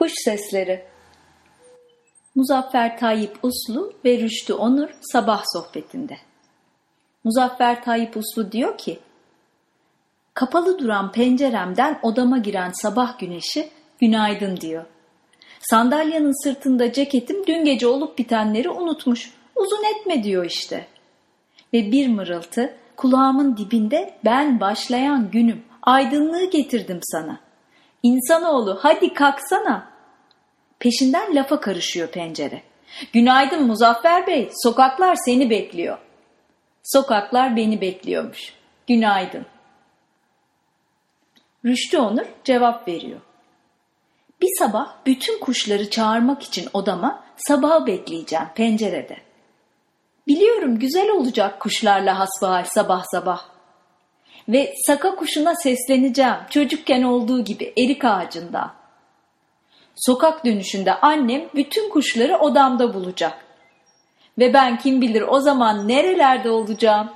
Kuş Sesleri Muzaffer Tayyip Uslu ve Rüştü Onur sabah sohbetinde. Muzaffer Tayyip Uslu diyor ki, Kapalı duran penceremden odama giren sabah güneşi günaydın diyor. Sandalyenin sırtında ceketim dün gece olup bitenleri unutmuş. Uzun etme diyor işte. Ve bir mırıltı kulağımın dibinde ben başlayan günüm. Aydınlığı getirdim sana. İnsanoğlu hadi kalksana. Peşinden lafa karışıyor pencere. Günaydın Muzaffer Bey, sokaklar seni bekliyor. Sokaklar beni bekliyormuş. Günaydın. Rüştü Onur cevap veriyor. Bir sabah bütün kuşları çağırmak için odama sabahı bekleyeceğim pencerede. Biliyorum güzel olacak kuşlarla hasbihal sabah sabah. Ve saka kuşuna sesleneceğim çocukken olduğu gibi erik ağacında. Sokak dönüşünde annem bütün kuşları odamda bulacak. Ve ben kim bilir o zaman nerelerde olacağım.